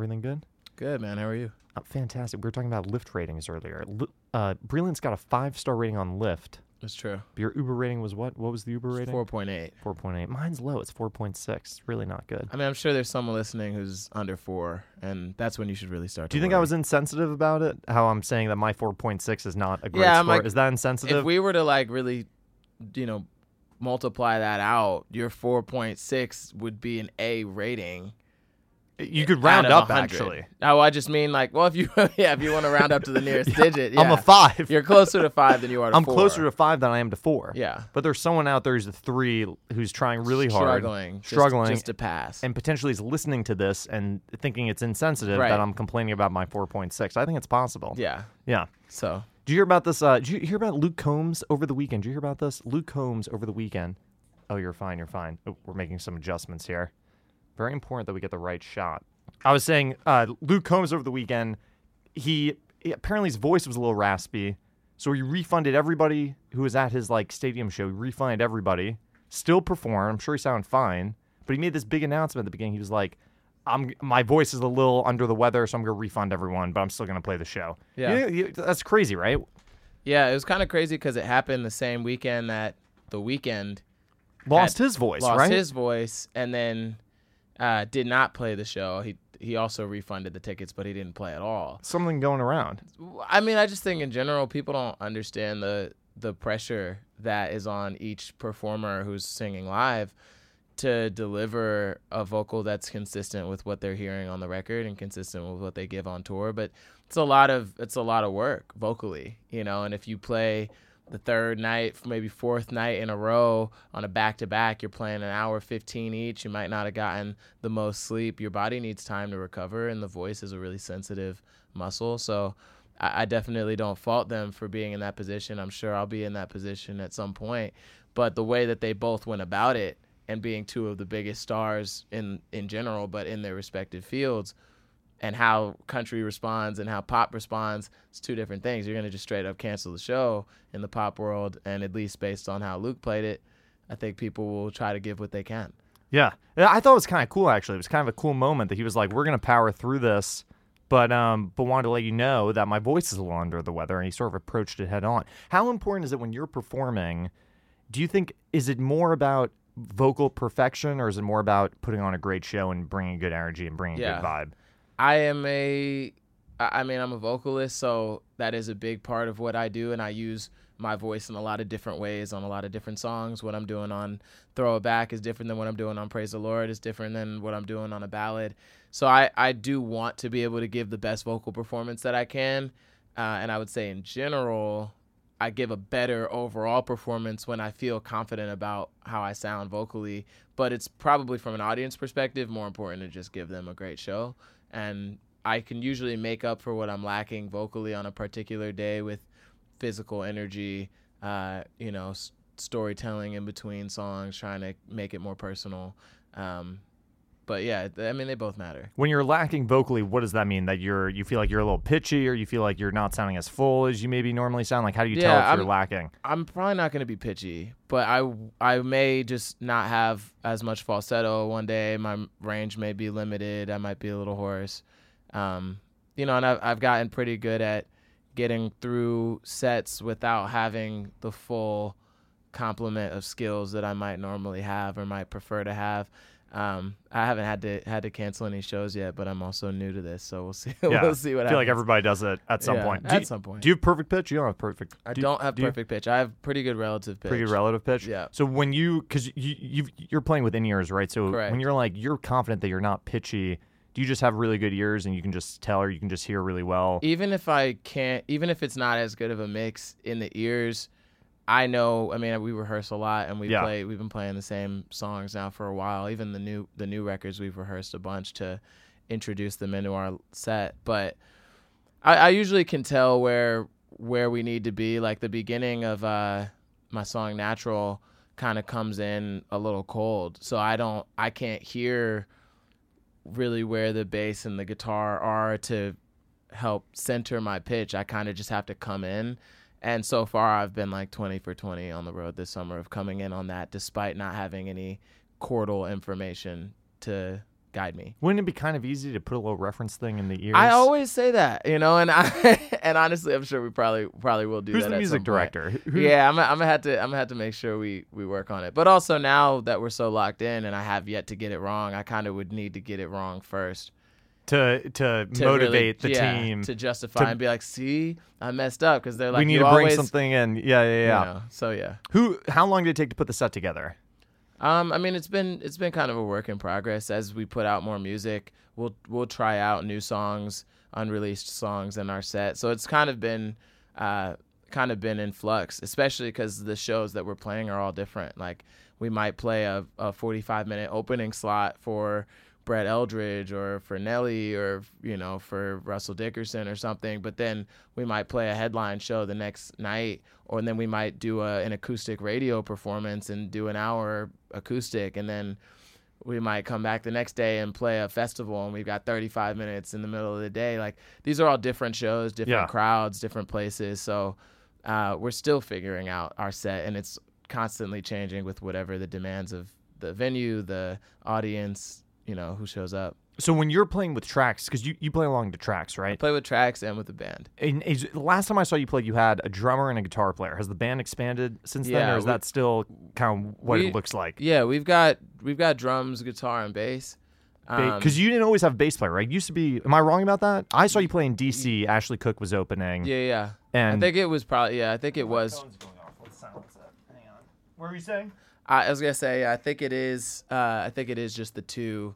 Everything good? Good man. How are you? Uh, fantastic. We were talking about Lyft ratings earlier. Li- uh, Breland's got a five star rating on Lyft. That's true. But your Uber rating was what? What was the Uber rating? Four point eight. 4.8. Mine's low. It's 4.6. It's really not good. I mean, I'm sure there's someone listening who's under four, and that's when you should really start. Do you think I was insensitive about it? How I'm saying that my 4.6 is not a great Yeah, score? like, is that insensitive? If we were to like really, you know, multiply that out, your four point six would be an A rating. You could round up 100. actually. No, I just mean like, well, if you yeah, if you want to round up to the nearest digit, yeah. I'm a five. You're closer to five than you are to I'm four. closer to five than I am to four. yeah, But there's someone out there who's a three who's trying really hard, struggling, struggling, just, to pass. and potentially is listening to this and thinking it's insensitive Right. that I'm complaining about my 4.6. I think it's possible. yeah, Yeah. so Did you hear about this? Uh, did you hear about Luke Combs over the weekend? Did you hear about this? Luke Combs over the weekend. Oh, you're fine. You're fine. Oh, we're making some adjustments here. Very important that we get the right shot. I was saying, uh, Luke Combs over the weekend. He, he apparently his voice was a little raspy, so he refunded everybody who was at his like stadium show. He refunded everybody. Still performed. I'm sure he sounded fine, but he made this big announcement at the beginning. He was like. I'm my voice is a little under the weather, so I'm gonna refund everyone, but I'm still gonna play the show. Yeah. You- you- that's crazy, right? yeah, it was kind of crazy because it happened the same Weeknd that the weekend Lost his voice, lost right? his voice, and then uh, did not play the show. He he also refunded the tickets, but he didn't play at all. Something going around. I mean, I just think in general, people don't understand the the pressure that is on each performer who's singing live to deliver a vocal that's consistent with what they're hearing on the record and consistent with what they give on tour. But it's a lot of it's a lot of work vocally, you know. And if you play the third night, maybe fourth night in a row on a back to back, you're playing an hour 15 each. You might not have gotten the most sleep. Your body needs time to recover, and the voice is a really sensitive muscle. So I, I definitely don't fault them for being in that position. I'm sure I'll be in that position at some point. But the way that they both went about it and being two of the biggest stars in, in general, but in their respective fields, and how country responds and how pop responds, it's two different things. You're going to just straight up cancel the show in the pop world. And at least based on how Luke played it, I think people will try to give what they can. Yeah. I thought it was kind of cool actually. It was kind of a cool moment that he was like, "We're gonna power through this," but um, but wanted to let you know that my voice is a little under the weather, and he sort of approached it head on. How important is it when you're performing? Do you think is it more about vocal perfection, or is it more about putting on a great show and bringing good energy and bringing Yeah. good vibe? I am a, I mean, I'm a vocalist, so that is a big part of what I do, and I use my voice in a lot of different ways on a lot of different songs. What I'm doing on "Throw It Back" is different than what I'm doing on "Praise the Lord." is different than what I'm doing on a ballad. So I, I do want to be able to give the best vocal performance that I can, uh, and I would say in general, I give a better overall performance when I feel confident about how I sound vocally. But it's probably from an audience perspective more important to just give them a great show. And I can usually make up for what I'm lacking vocally on a particular day with physical energy, uh, you know, s- storytelling in between songs, trying to make it more personal. Um, but yeah, I mean, they both matter. When you're lacking vocally, what does that mean? That you're you feel like you're a little pitchy, or you feel like you're not sounding as full as you maybe normally sound? Like, how do you tell Yeah, if you're lacking? I'm probably not going to be pitchy, but I I may just not have as much falsetto one day. My range may be limited. I might be a little hoarse. Um, you know, and I've I've gotten pretty good at getting through sets without having the full complement of skills that I might normally have or might prefer to have. Um, I haven't had to had to cancel any shows yet, but I'm also new to this, so we'll see. Yeah, we'll see what I feel like everybody does it at some Yeah, point. Do at you- some point. Do you have perfect pitch? You don't have perfect. I do don't have do you- perfect pitch. I have pretty good relative pitch. pretty good relative pitch. Yeah. So when you, because you you you're playing with in ears, right? So Correct. when you're like you're confident that you're not pitchy, do you just have really good ears and you can just tell or you can just hear really well? even if I can't, even if it's not as good of a mix in the ears, I know. I mean, we rehearse a lot, and we Yeah. play. We've been playing the same songs now for a while. Even the new the new records, we've rehearsed a bunch to introduce them into our set. But I, I usually can tell where where we need to be. Like the beginning of uh, my song "Natural" kind of comes in a little cold, so I don't. I can't hear really where the bass and the guitar are to help center my pitch. I kind of just have to come in. And so far, I've been like 20 for 20 on the road this summer of coming in on that, despite not having any chordal information to guide me. Wouldn't it be kind of easy to put a little reference thing in the ears? I always say that, you know, and I and honestly, I'm sure we probably probably will do Who's that. the at music director? Yeah, I'm, I'm gonna have to. I'm gonna have to make sure we we work on it. But also now that we're so locked in, and I have yet to get it wrong, I kind of would need to get it wrong first To to, to motivate really- the yeah, team. to justify to- and be like, "See, I messed up," because they're like, we need "You to bring always, something in. Yeah, yeah, you yeah. know, so yeah. Who? How long did it take to put the set together? Um, I mean, it's been it's been kind of a work in progress. As we put out more music, we'll we'll try out new songs, unreleased songs in our set. So it's kind of been, uh, kind of been in flux, especially because the shows that we're playing are all different. Like we might play a, a 45 minute opening slot for Brett Eldredge or for Nelly or you know for Russell Dickerson or something, but then we might play a headline show the next night, or then we might do a, an acoustic radio performance and do an hour acoustic, and then we might come back the next day and play a festival, and we've got 35 minutes in the middle of the day. Like these are all different shows, different Yeah. crowds, different places. So uh, we're still figuring out our set, and it's constantly changing with whatever the demands of the venue, the audience, you know, who shows up. So when you're playing with tracks, because you, you play along to tracks, right? Play with tracks and with the band. And is, the last time I saw you play, you had a drummer and a guitar player. Has the band expanded since then, or is we- that still kind of what we- it looks like? Yeah, we've got we've got drums, guitar, and bass. Um, Because you didn't always have bass player, right? Used to be. Am I wrong about that? I saw you play in DC. Ashley Cooke was opening. yeah, yeah. And I think it was probably yeah. I think it was. Sounds going off. What sounds that? Hang on. Where were you saying? I, I was gonna say I think it is. Uh, I think it is just the two.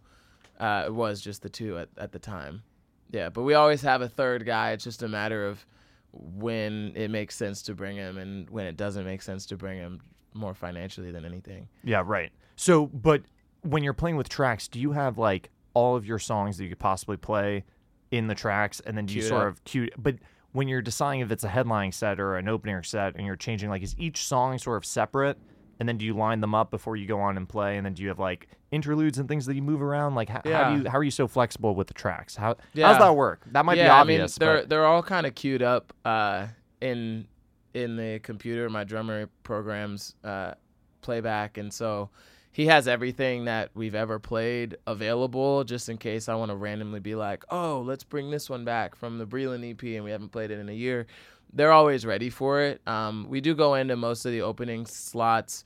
Uh, it was just the two at, at the time. Yeah, but we always have a third guy. It's just a matter of when it makes sense to bring him and when it doesn't make sense to bring him more financially than anything. Yeah, right. So, but when you're playing with tracks, do you have like all of your songs that you could possibly play in the tracks, and then do you sort up. of cue? But when you're deciding if it's a headlining set or an opening set, and you're changing, like, is each song sort of separate? And then do you line them up before you go on and play? And then do you have like interludes and things that you move around? Like, how, how do you how are you so flexible with the tracks? How Yeah. how's that work? That might yeah, be obvious. I mean, they're but they're all kind of queued up uh, in in the computer. My drummer programs uh, playback, and so he has everything that we've ever played available, just in case I want to randomly be like, "Oh, let's bring this one back from the Breland EP, and we haven't played it in a year." They're always ready for it. Um, we do go into most of the opening slots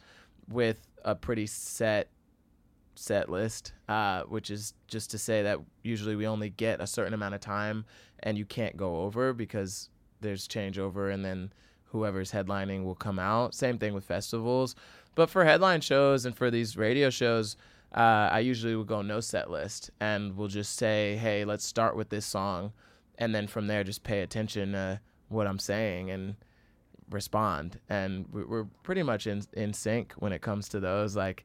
with a pretty set set list, uh, which is just to say that usually we only get a certain amount of time and you can't go over because there's changeover and then whoever's headlining will come out. Same thing with festivals. But for headline shows and for these radio shows, uh, I usually will go no set list and we'll just say, hey, let's start with this song. And then from there, just pay attention to what I'm saying and respond. And we- we're pretty much in, in sync when it comes to those. Like,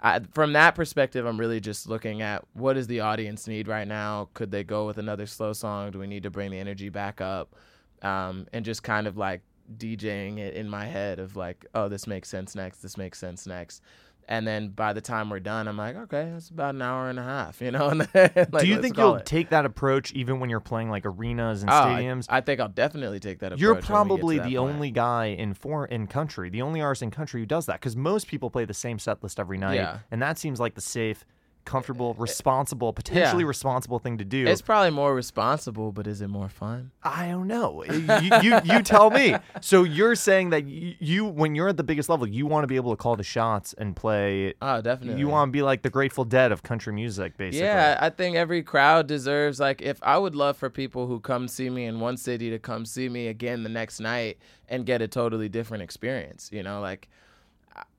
I, from that perspective, I'm really just looking at what does the audience need right now? Could they go with another slow song? Do we need to bring the energy back up? Um, and just kind of like DJing it in my head of like, oh, this makes sense next. This makes sense next. And then by the time we're done, I'm like, okay, it's about an hour and a half, you know. Like, do you think you'll it. take that approach even when you're playing like arenas and Oh, stadiums? I, think I'll definitely take that approach. You're when we get to probably the point. only guy in for in country, the only artist in country who does that. Because most people play the same set list every night, Yeah. and that seems like the safe, comfortable, eh, eh, responsible, potentially responsible thing to do. It's probably more responsible, but is it more fun? I don't know. you, you you tell me. So you're saying that you, you when you're at the biggest level, you want to be able to call the shots and play. Oh, definitely. You want to be like the Grateful Dead of country music, basically. Yeah, I think every crowd deserves like if I would love for people who come see me in one city to come see me again the next night and get a totally different experience, you know, like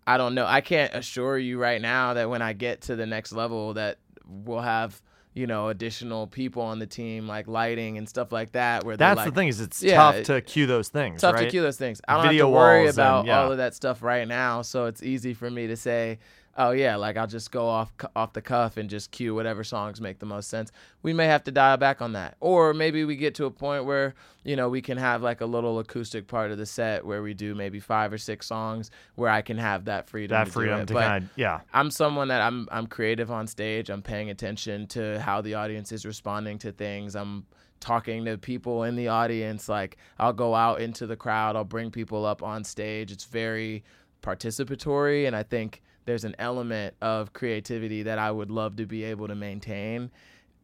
I- don't know. I can't assure you right now that when I get to the next level that we'll have, you know, additional people on the team like lighting and stuff like that where That's like, the thing is it's Yeah, tough to cue those things. tough right? to cue those things. I don't Video have to worry walls and- about yeah. all of that stuff right now, so it's easy for me to say, "Oh yeah, like I'll just go off off the cuff and just cue whatever songs make the most sense." We may have to dial back on that, or maybe we get to a point where you know we can have like a little acoustic part of the set where we do maybe five or six songs where I can have that freedom. That to do freedom it. to But kind of yeah. I'm someone that I'm I'm creative on stage. I'm paying attention to how the audience is responding to things. I'm talking to people in the audience. Like I'll go out into the crowd. I'll bring people up on stage. It's very participatory, and I think there's an element of creativity that I would love to be able to maintain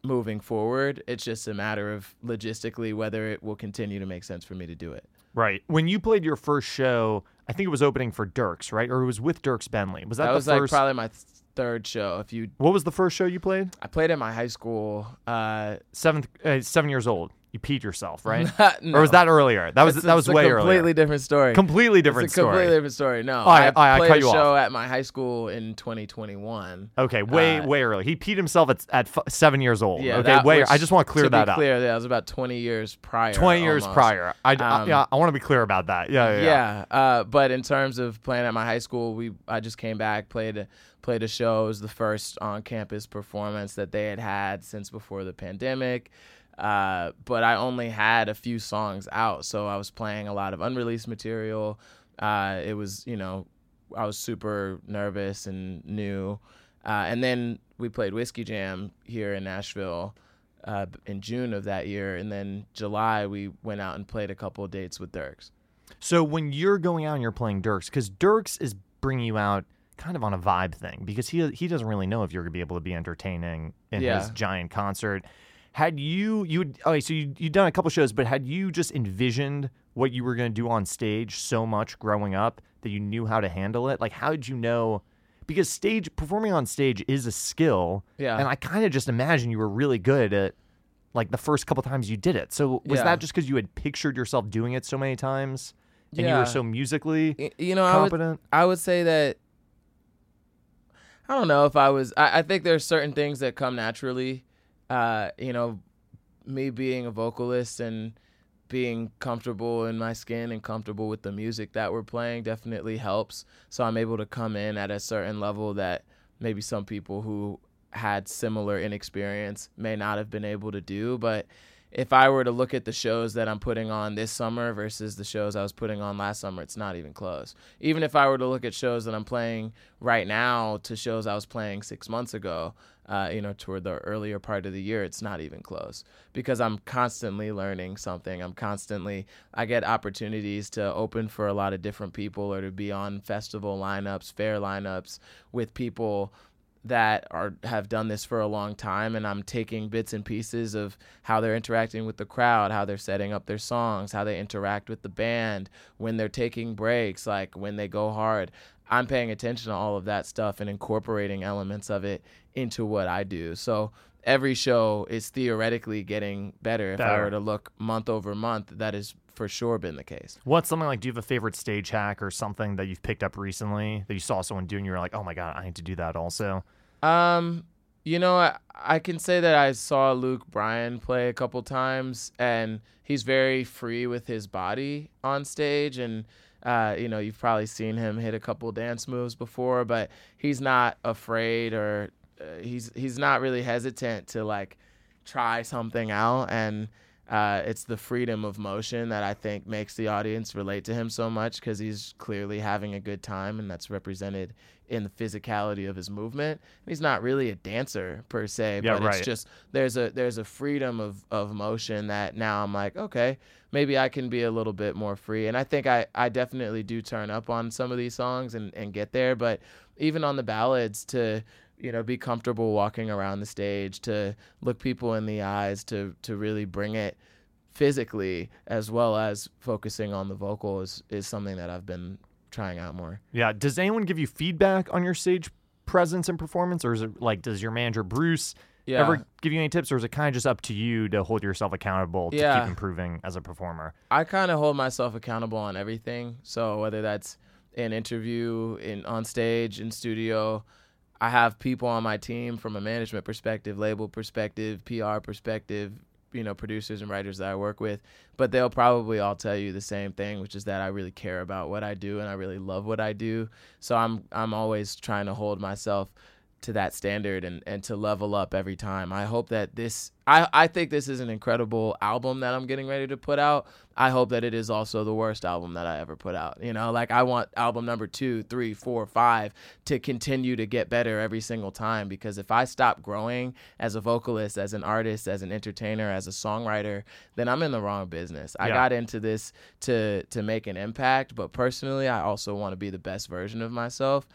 moving forward. It's just a matter of logistically whether it will continue to make sense for me to do it. Right. When you played your first show, I think it was opening for Dierks, right? Or it was with Dierks Bentley. Was that, That the was like first? probably my th- third show. If you, what was the first show you played? I played at my high school. Uh, Seventh, uh, seven years old. You peed yourself, right? no. Or was that earlier? That was It's- that was it's a completely earlier. different story. Completely different it's a completely different story. No, Oh, I- I- I played cut a you off. show at my high school in 2021. Okay, way Uh, way early. He peed himself at at f- seven years old. Yeah, okay, way. was- I just want to clear to that be up. clear, that was about 20 years prior. Twenty years almost. prior. I, I- Um, yeah, I want to be clear about that. Yeah, yeah. yeah. Yeah, uh, but in terms of playing at my high school, we I just came back, played a, played a show. It was the first on campus performance that they had had since before the pandemic. Uh, but I only had a few songs out, so I was playing a lot of unreleased material. Uh, it was you know I was super nervous and new. Uh, and then we played Whiskey Jam here in Nashville uh, in June of that year, and then July we went out and played a couple of dates with Dierks. So when you're going out and you're playing Dierks, because Dierks is bringing you out kind of on a vibe thing, because he he doesn't really know if you're gonna be able to be entertaining in Yeah. his giant concert. Had you you okay, so you you'd done a couple shows, but had you just envisioned what you were gonna do on stage so much growing up that you knew how to handle it? Like, how did you know? Because stage performing on stage is a skill, Yeah. and I kind of just imagine you were really good at like the first couple times you did it. So was Yeah. that just because you had pictured yourself doing it so many times? and you were so musically Y- You know, I would, competent. I would say that I don't know if I was. I, I think there's certain things that come naturally. Uh, you know, me being a vocalist and being comfortable in my skin and comfortable with the music that we're playing definitely helps. So I'm able to come in at a certain level that maybe some people who had similar inexperience may not have been able to do. But if I were to look at the shows that I'm putting on this summer versus the shows I was putting on last summer, it's not even close. Even if I were to look at shows that I'm playing right now to shows I was playing six months ago, uh, you know, toward the earlier part of the year, it's not even close because I'm constantly learning something. I'm constantly, I get opportunities to open for a lot of different people or to be on festival lineups, fair lineups with people that are have done this for a long time and I'm taking bits and pieces of how they're interacting with the crowd, how they're setting up their songs, how they interact with the band, when they're taking breaks, like when they go hard. I'm paying attention to all of that stuff and incorporating elements of it into what I do. So every show is theoretically getting better. If I were to look month over month, that has for sure been the case. What's something like? Do you have a favorite stage hack or something that you've picked up recently that you saw someone doing? You were like, oh my god, I need to do that also. Um, you know, I, I can say that I saw Luke Bryan play a couple times, and he's very free with his body on stage. And, uh, you know, you've probably seen him hit a couple dance moves before, but he's not afraid or uh, he's he's not really hesitant to like try something out. And uh, it's the freedom of motion that I think makes the audience relate to him so much because he's clearly having a good time, and that's represented in the physicality of his movement. And He's not really a dancer per se, Yeah, but right. it's just there's a there's a freedom of, of motion that now I'm like, okay, maybe I can be a little bit more free. And I think I, I definitely do turn up on some of these songs and, and get there. But even on the ballads to you know, be comfortable walking around the stage, to look people in the eyes, to to really bring it physically as well as focusing on the vocal is, is something that I've been trying out more. Yeah. Does anyone give you feedback on your stage presence and performance, or is it like does your manager Bruce Yeah. ever give you any tips, or is it kind of just up to you to hold yourself accountable to Yeah. keep improving as a performer? I kind of hold myself accountable on everything. So whether that's an interview, in on stage, in studio, I have people on my team from a management perspective, label perspective, PR perspective, you know, producers and writers that I work with, but they'll probably all tell you the same thing, which is that I really care about what I do and I really love what I do. So I'm I'm always trying to hold myself to that standard and, and to level up every time. I hope that this I, I think this is an incredible album that I'm getting ready to put out. I hope that it is also the worst album that I ever put out. You know, like I want album number two, three, four, five to continue to get better every single time because if I stop growing as a vocalist, as an artist, as an entertainer, as a songwriter, then I'm in the wrong business. I got into this to to make an impact, but personally I also want to be the best version of myself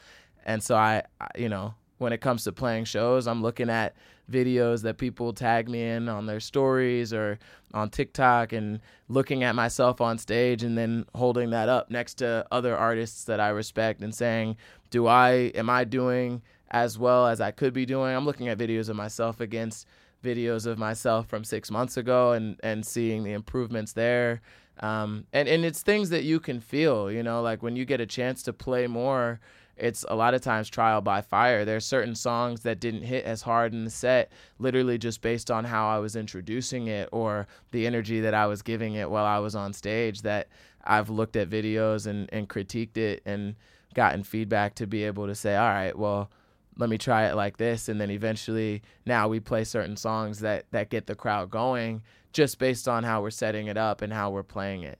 And so I, I, you know, when it comes to playing shows, I'm looking at videos that people tag me in on their stories or on TikTok and looking at myself on stage and then holding that up next to other artists that I respect and saying, "Do I am I doing as well as I could be doing?" I'm looking at videos of myself against videos of myself from 6 months ago and and seeing the improvements there. Um, and and it's things that you can feel, you know, like when you get a chance to play more it's a lot of times trial by fire. There's certain songs that didn't hit as hard in the set, literally just based on how I was introducing it or the energy that I was giving it while I was on stage. That I've looked at videos and, and critiqued it and gotten feedback to be able to say, all right, well, let me try it like this. And then eventually now we play certain songs that, that get the crowd going just based on how we're setting it up and how we're playing it.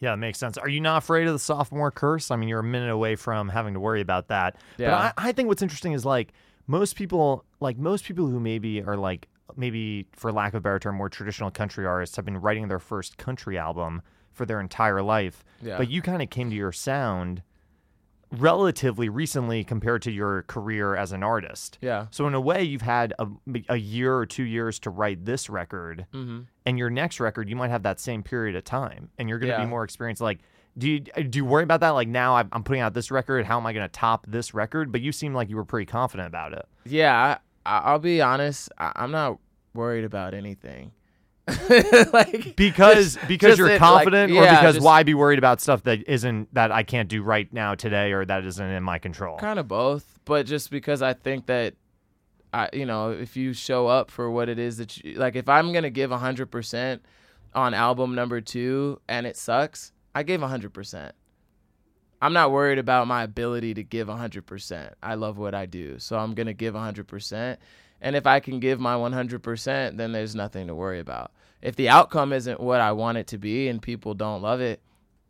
Yeah, it makes sense. Are you not afraid of the sophomore curse? I mean, you're a minute away from having to worry about that. Yeah. But I, I think what's interesting is like most people, like most people who maybe are like maybe for lack of a better term, more traditional country artists have been writing their first country album for their entire life. Yeah. But you kind of came to your sound relatively recently compared to your career as an artist. Yeah. So in a way, you've had a, a year or two years to write this record, Mm-hmm. and your next record, you might have that same period of time, and you're going to Yeah. be more experienced. Like, do you do you worry about that? Like now, I'm I'm putting out this record. How am I going to top this record? But you seem like you were pretty confident about it. Yeah, I, I'll be honest. I, I'm not worried about anything. like Because just- because just you're it, like, confident, or because just- why be worried about stuff that isn't that I can't do right now today, or that isn't in my control? Kind of both, but just because I think that I, you know, if you show up for what it is that you like, if I'm gonna give hundred percent on album number two and it sucks, I gave hundred percent. I'm not worried about my ability to give hundred percent. I love what I do, so I'm gonna give hundred percent. And if I can give my 100%, then there's nothing to worry about. If the outcome isn't what I want it to be and people don't love it,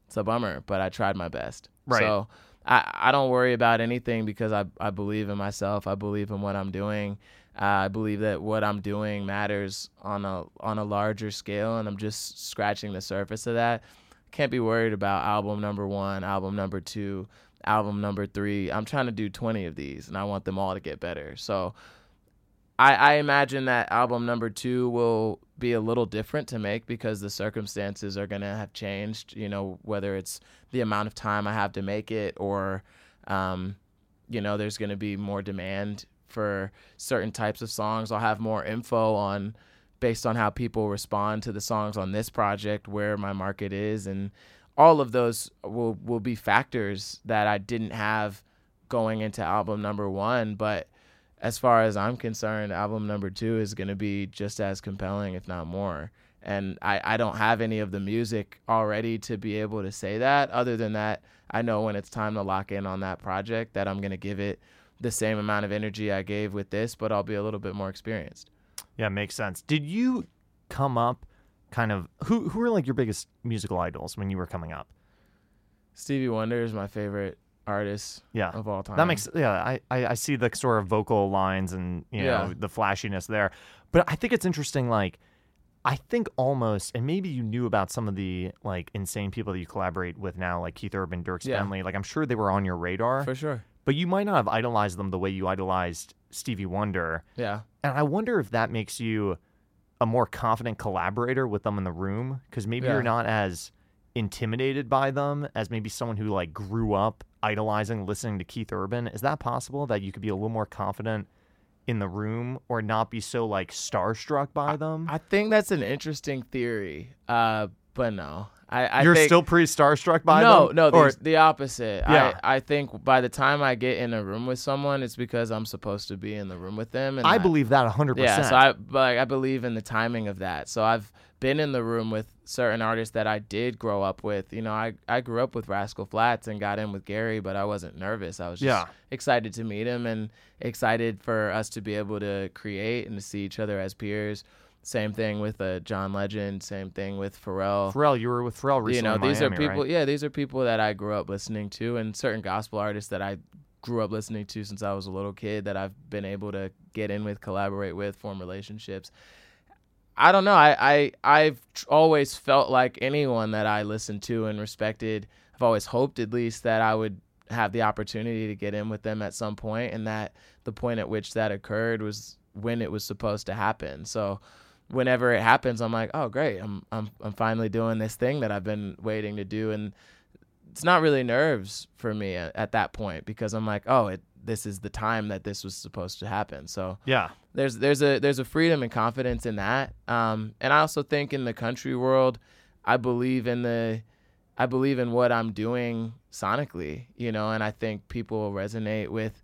it's a bummer, but I tried my best. Right. So I, I don't worry about anything because I, I believe in myself. I believe in what I'm doing. Uh, I believe that what I'm doing matters on a on a larger scale, and I'm just scratching the surface of that. Can't be worried about album number one, album number two, album number three. I'm trying to do 20 of these, and I want them all to get better. So I, I imagine that album number two will be a little different to make because the circumstances are going to have changed. You know, whether it's the amount of time I have to make it or, um, you know, there's going to be more demand for certain types of songs. I'll have more info on based on how people respond to the songs on this project, where my market is, and all of those will will be factors that I didn't have going into album number one, but as far as I'm concerned, album number two is going to be just as compelling, if not more. And I, I don't have any of the music already to be able to say that. Other than that, I know when it's time to lock in on that project that I'm going to give it the same amount of energy I gave with this, but I'll be a little bit more experienced. Yeah, makes sense. Did you come up kind of who who were like your biggest musical idols when you were coming up? Stevie Wonder is my favorite artist Yeah. of all time. That makes yeah. I, I I see the sort of vocal lines and you know Yeah. the flashiness there, but I think it's interesting. Like, I think almost, and maybe you knew about some of the like insane people that you collaborate with now, like Keith Urban, Dirk Yeah. Bentley. Like, I'm sure they were on your radar, for sure. but you might not have idolized them the way you idolized Stevie Wonder. Yeah. And I wonder if that makes you a more confident collaborator with them in the room because maybe Yeah. you're not as intimidated by them as maybe someone who like grew up idolizing listening to Keith Urban. Is that possible that you could be a little more confident in the room or not be so like starstruck by them? I think that's an interesting theory. Uh, but no. I, I you're think, still pretty starstruck by no, them? no, no, the, opposite. Yeah. I, I think by the time I get in a room with someone, it's because I'm supposed to be in the room with them. And I believe that 100%. Yeah, so I but like, I believe in the timing of that. So I've been in the room with certain artists that I did grow up with. You know, I I grew up with Rascal Flatts and got in with Gary, but I wasn't nervous. I was just Yeah. excited to meet him and excited for us to be able to create and to see each other as peers. Same thing with uh, John Legend. Same thing with Pharrell Pharrell, you were with Pharrell recently. you know these are people right? yeah these are people that i grew up listening to and certain gospel artists that i grew up listening to since i was a little kid that i've been able to get in with collaborate with form relationships i don't know i, I i've tr- always felt like anyone that i listened to and respected i've always hoped at least that i would have the opportunity to get in with them at some point and that the point at which that occurred was when it was supposed to happen. So whenever it happens, I'm like, "Oh, great. I'm I'm I'm finally doing this thing that I've been waiting to do." And it's not really nerves for me at, at that point because I'm like, "Oh, it this is the time that this was supposed to happen." So Yeah. there's there's a there's a freedom and confidence in that. Um, and I also think in the country world, I believe in the I believe in what I'm doing sonically, you know, and I think people will resonate with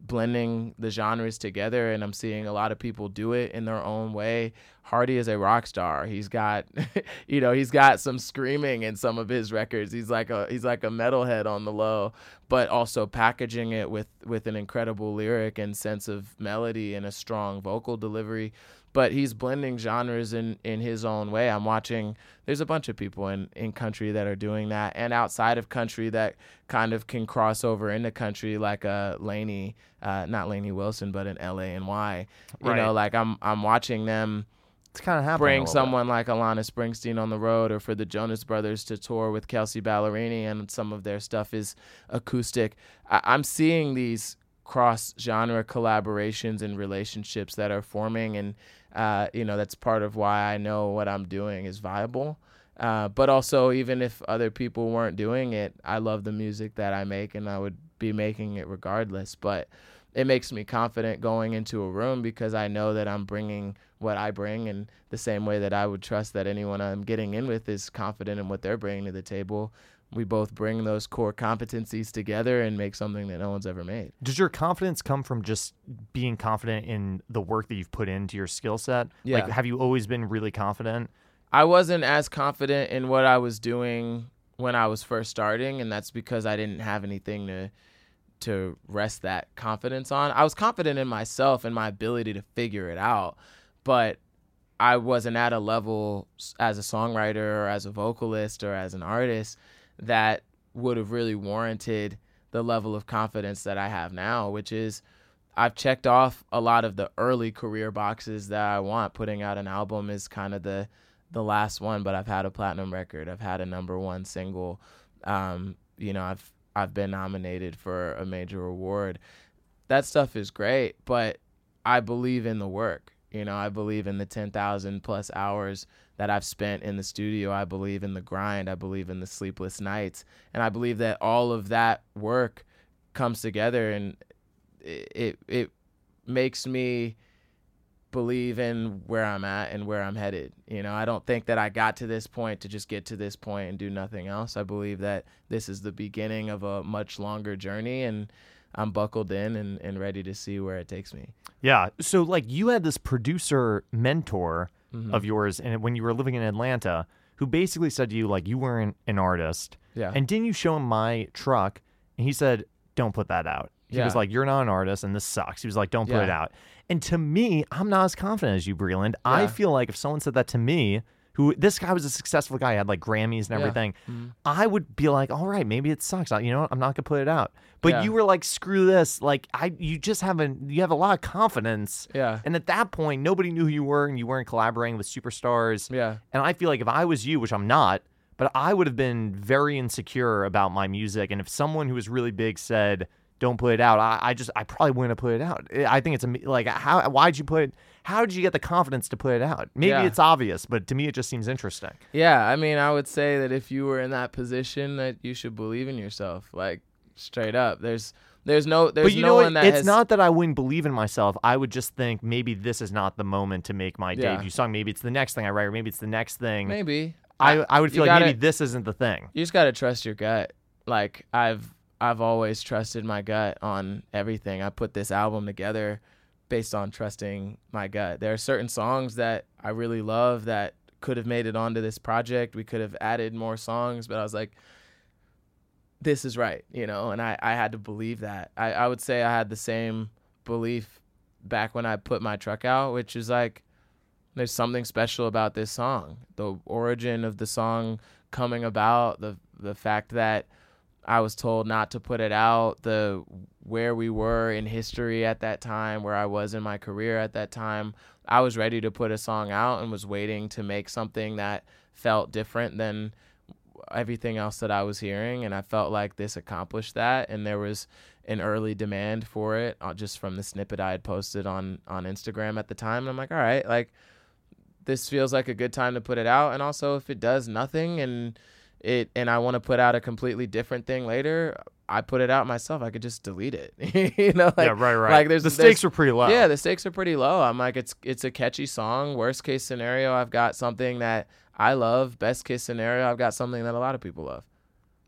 blending the genres together and I'm seeing a lot of people do it in their own way. Hardy is a rock star. He's got you know, he's got some screaming in some of his records. He's like a he's like a metalhead on the low, but also packaging it with with an incredible lyric and sense of melody and a strong vocal delivery but he's blending genres in in his own way. I'm watching. There's a bunch of people in in country that are doing that, and outside of country that kind of can cross over into country, like a LANY, uh, not Lainey Wilson, but an L A N Y. You Right. know, like I'm I'm watching them It's kind of happening. bring little bit. someone like Alana Springsteen on the road, or for the Jonas Brothers to tour with Kelsea Ballerini, and some of their stuff is acoustic. I- I'm seeing these cross genre collaborations and relationships that are forming, and uh, you know that's part of why I know what I'm doing is viable. Uh, but also, even if other people weren't doing it, I love the music that I make, and I would be making it regardless. But it makes me confident going into a room because I know that I'm bringing what I bring, and the same way that I would trust that anyone I'm getting in with is confident in what they're bringing to the table. We both bring those core competencies together and make something that no one's ever made. Does your confidence come from just being confident in the work that you've put into your skill set? Yeah. Like, have you always been really confident? I wasn't as confident in what I was doing when I was first starting, and that's because I didn't have anything to to rest that confidence on. I was confident in myself and my ability to figure it out, but I wasn't at a level as a songwriter or as a vocalist or as an artist that would have really warranted the level of confidence that I have now, which is I've checked off a lot of the early career boxes that I want. Putting out an album is kind of the the last one, but I've had a platinum record. I've had a number one single. Um, you know, I've I've been nominated for a major award. That stuff is great, but I believe in the work. You know, I believe in the 10,000 plus hours that I've spent in the studio. I believe in the grind. I believe in the sleepless nights. And I believe that all of that work comes together and it it, it makes me believe in where I'm at and where I'm headed. You know, I don't think that I got to this point to just get to this point and do nothing else. I believe that this is the beginning of a much longer journey and I'm buckled in and, and ready to see where it takes me. Yeah. So, like, you had this producer mentor Mm-hmm. of yours, and when you were living in Atlanta, who basically said to you, like, you weren't an artist. Yeah. And didn't you show him my truck? And he said, don't put that out. He was like, you're not an artist, and this sucks. He was like, don't put it out. And to me, I'm not as confident as you, Breland. I feel like if someone said that to me, who this guy was a successful guy, had like Grammys and Yeah. everything, Mhm. I would be like, all right, maybe it sucks. I- You know what? I'm not gonna put it out. But Yeah. you were like, screw this. Like I, you just haven't. You have a lot of confidence. Yeah. And at that point, nobody knew who you were, and you weren't collaborating with superstars. Yeah. And I feel like if I was you, which I'm not, but I would have been very insecure about my music. And if someone who was really big said, "Don't put it out," I, I just, I probably wouldn't have put it out. I think it's a like, how, why'd you put? How did you get the confidence to put it out? Maybe Yeah. it's obvious, but to me, it just seems interesting. Yeah, I mean, I would say that if you were in that position, that you should believe in yourself, like straight up. There's, there's no, there's but you no know one that It's has. not that I wouldn't believe in myself. I would just think maybe this is not the moment to make my Yeah. debut song. Maybe it's the next thing I write, or maybe it's the next thing. maybe. I, I would you feel like gotta- maybe this isn't the thing. you just gotta trust your gut. Like I've, I've always trusted my gut on everything. I put this album together based on trusting my gut. There are certain songs that I really love that could have made it onto this project. We could have added more songs, but I was like, this is right, you know, and I, I had to believe that. I, I would say I had the same belief back when I put my truck out, which is like, there's something special about this song. The origin of the song coming about, the the fact that I was told not to put it out, the where we were in history at that time, where I was in my career at that time. I was ready to put a song out and was waiting to make something that felt different than everything else that I was hearing, and I felt like this accomplished that, and there was an early demand for it uh, just from the snippet I had posted on on Instagram at the time. And I'm like, all right, like this feels like a good time to put it out, and also if it does nothing and it and I want to put out a completely different thing later, I put it out myself. I could just delete it. you know, like, yeah, right, right. Like there's the stakes are pretty low. Yeah, the stakes are pretty low. I'm like, it's it's a catchy song. Worst case scenario, I've got something that I love. Best case scenario, I've got something that a lot of people love.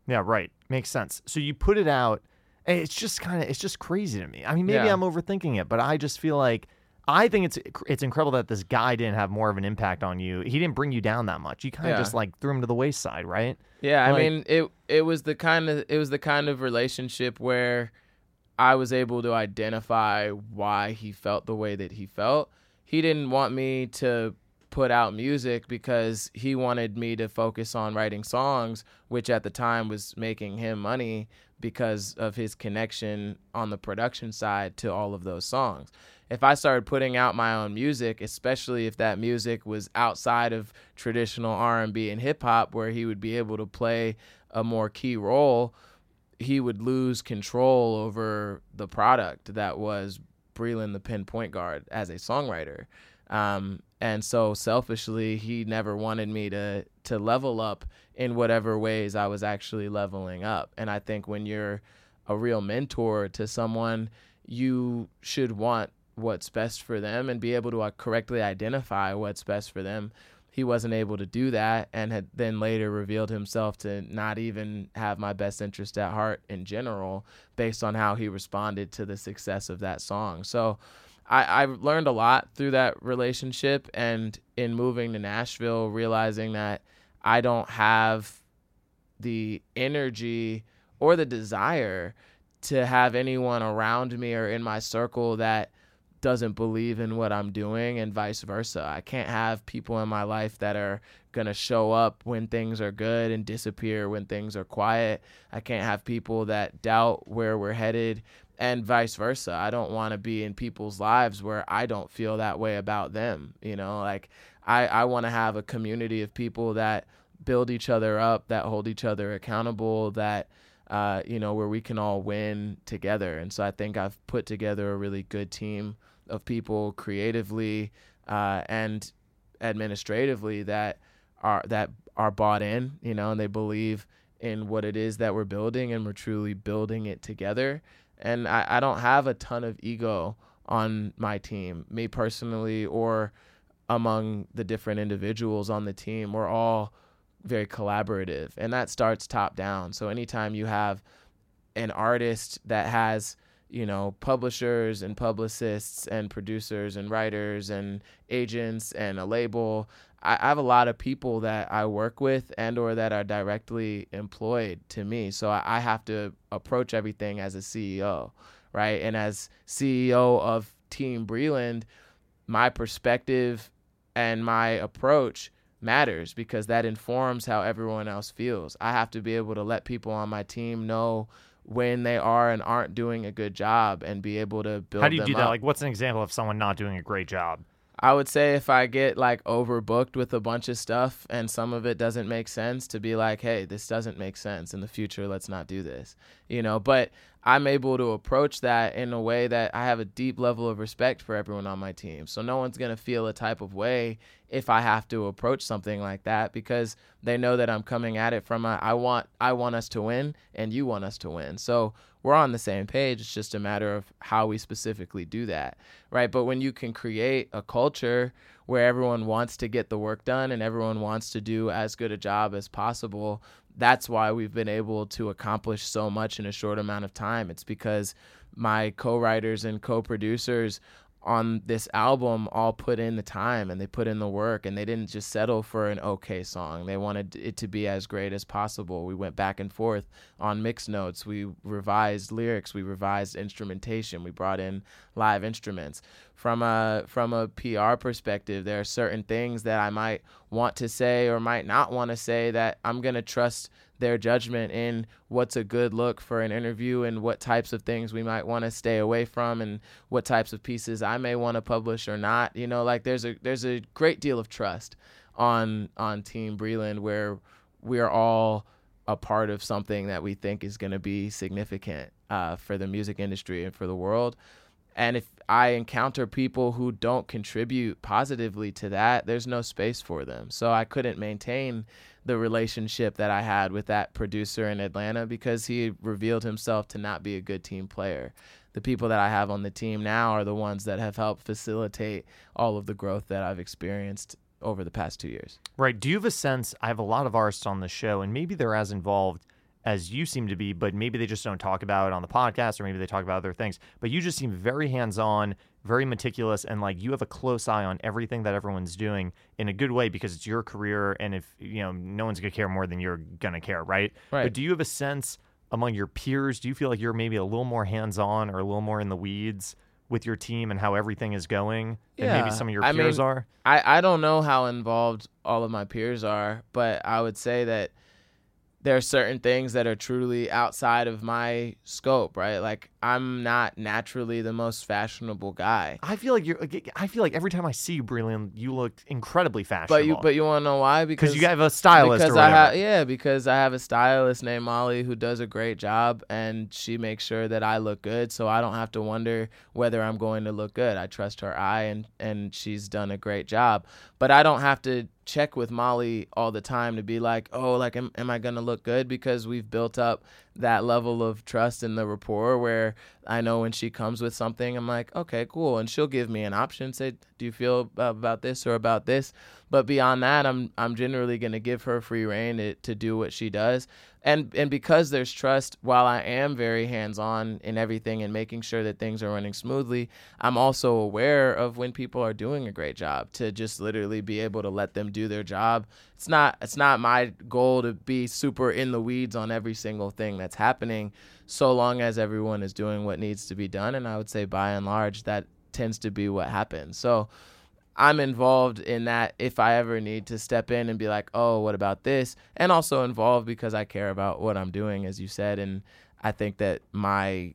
Yeah, right. Makes sense. So you put it out. And it's just kind of it's just crazy to me. I mean, maybe Yeah. I'm overthinking it, but I just feel like I think it's it's incredible that this guy didn't have more of an impact on you. He didn't bring you down that much. You kind of Yeah. just like threw him to the wayside, right? Yeah, I mean it it was the kind of it was the kind of relationship where I was able to identify why he felt the way that he felt. He didn't want me to put out music because he wanted me to focus on writing songs, which at the time was making him money because of his connection on the production side to all of those songs. If I started putting out my own music, especially if that music was outside of traditional R&B and hip hop where he would be able to play a more key role, he would lose control over the product that was Breland the pinpoint guard as a songwriter. Um, and so selfishly, he never wanted me to to level up in whatever ways I was actually leveling up. And I think when you're a real mentor to someone, you should want what's best for them and be able to uh, correctly identify what's best for them. He wasn't able to do that and had then later revealed himself to not even have my best interest at heart in general based on how he responded to the success of that song. So I, I learned a lot through that relationship and in moving to Nashville, realizing that I don't have the energy or the desire to have anyone around me or in my circle that doesn't believe in what I'm doing and vice versa. I can't have people in my life that are going to show up when things are good and disappear when things are quiet. I can't have people that doubt where we're headed and vice versa. I don't want to be in people's lives where I don't feel that way about them, you know? Like I I want to have a community of people that build each other up, that hold each other accountable, that uh, you know, where we can all win together. And so I think I've put together a really good team of people creatively uh, and administratively that are that are bought in, you know, and they believe in what it is that we're building and we're truly building it together. And I, I don't have a ton of ego on my team, me personally or among the different individuals on the team. We're all very collaborative and that starts top down. So anytime you have an artist that has you know publishers and publicists and producers and writers and agents and a label. I, have a lot of people that i work with and or that are directly employed to me. So I, I have to approach everything as a ceo right? And as ceo of team breland my perspective and my approach matters because that informs how everyone else feels. I have to be able to let people on my team know when they are and aren't doing a good job and be able to build How do you do that? up. Like, what's an example of someone not doing a great job? I would say if I get like overbooked with a bunch of stuff and some of it doesn't make sense to be like, hey, this doesn't make sense in the future, let's not do this. You know, but I'm able to approach that in a way that I have a deep level of respect for everyone on my team. So no one's going to feel a type of way if I have to approach something like that because they know that I'm coming at it from a I want I want us to win and you want us to win. So we're on the same page. It's just a matter of how we specifically do that, right? But when you can create a culture where everyone wants to get the work done and everyone wants to do as good a job as possible, that's why we've been able to accomplish so much in a short amount of time. It's because my co-writers and co-producers on this album all put in the time and they put in the work and they didn't just settle for an okay song. They wanted it to be as great as possible. We went back and forth on mix notes. We revised lyrics, we revised instrumentation, we brought in live instruments. From a from a PR perspective, there are certain things that I might want to say or might not want to say that I'm to trust their judgment in what's a good look for an interview and what types of things we might want to stay away from and what types of pieces I may want to publish or not. You know, like there's a there's a great deal of trust on on Team Breland where we are all a part of something that we think is going to be significant uh, for the music industry and for the world. And if I encounter people who don't contribute positively to that, there's no space for them. So I couldn't maintain the relationship that I had with that producer in Atlanta because he revealed himself to not be a good team player. The people that I have on the team now are the ones that have helped facilitate all of the growth that I've experienced over the past two years. Right. Do you have a sense? I have a lot of artists on the show, and maybe they're as involved as you seem to be, but maybe they just don't talk about it on the podcast, or maybe they talk about other things. But you just seem very hands on, very meticulous, and like you have a close eye on everything that everyone's doing in a good way because it's your career, and if you know, no one's gonna care more than you're gonna care, right? Right. But do you have a sense among your peers? Do you feel like you're maybe a little more hands on or a little more in the weeds? with your team and how everything is going than Yeah, maybe some of your I peers mean, are? I, I don't know how involved all of my peers are, but I would say that there are certain things that are truly outside of my scope, right? Like I'm not naturally the most fashionable guy. I feel like you're. I feel like every time I see you, Breland, you look incredibly fashionable. But you but you want to know why? because you have a stylist because I have yeah, because I have a stylist named Molly who does a great job and she makes sure that I look good so I don't have to wonder whether I'm going to look good. I trust her eye and and she's done a great job. But I don't have to check with Molly all the time to be like, "Oh, like am, am I going to look good?" because we've built up that level of trust and the rapport where I know when she comes with something, I'm like, okay, cool. And she'll give me an option, say, do you feel about this or about this? But beyond that, I'm I'm generally going to give her free reign to, to do what she does. And and because there's trust, while I am very hands-on in everything and making sure that things are running smoothly, I'm also aware of when people are doing a great job to just literally be able to let them do their job. It's not it's not my goal to be super in the weeds on every single thing that's happening so long as everyone is doing what needs to be done and I would say by and large that tends to be what happens. So I'm involved in that if I ever need to step in and be like, oh, what about this? And also involved because I care about what I'm doing, as you said. And I think that my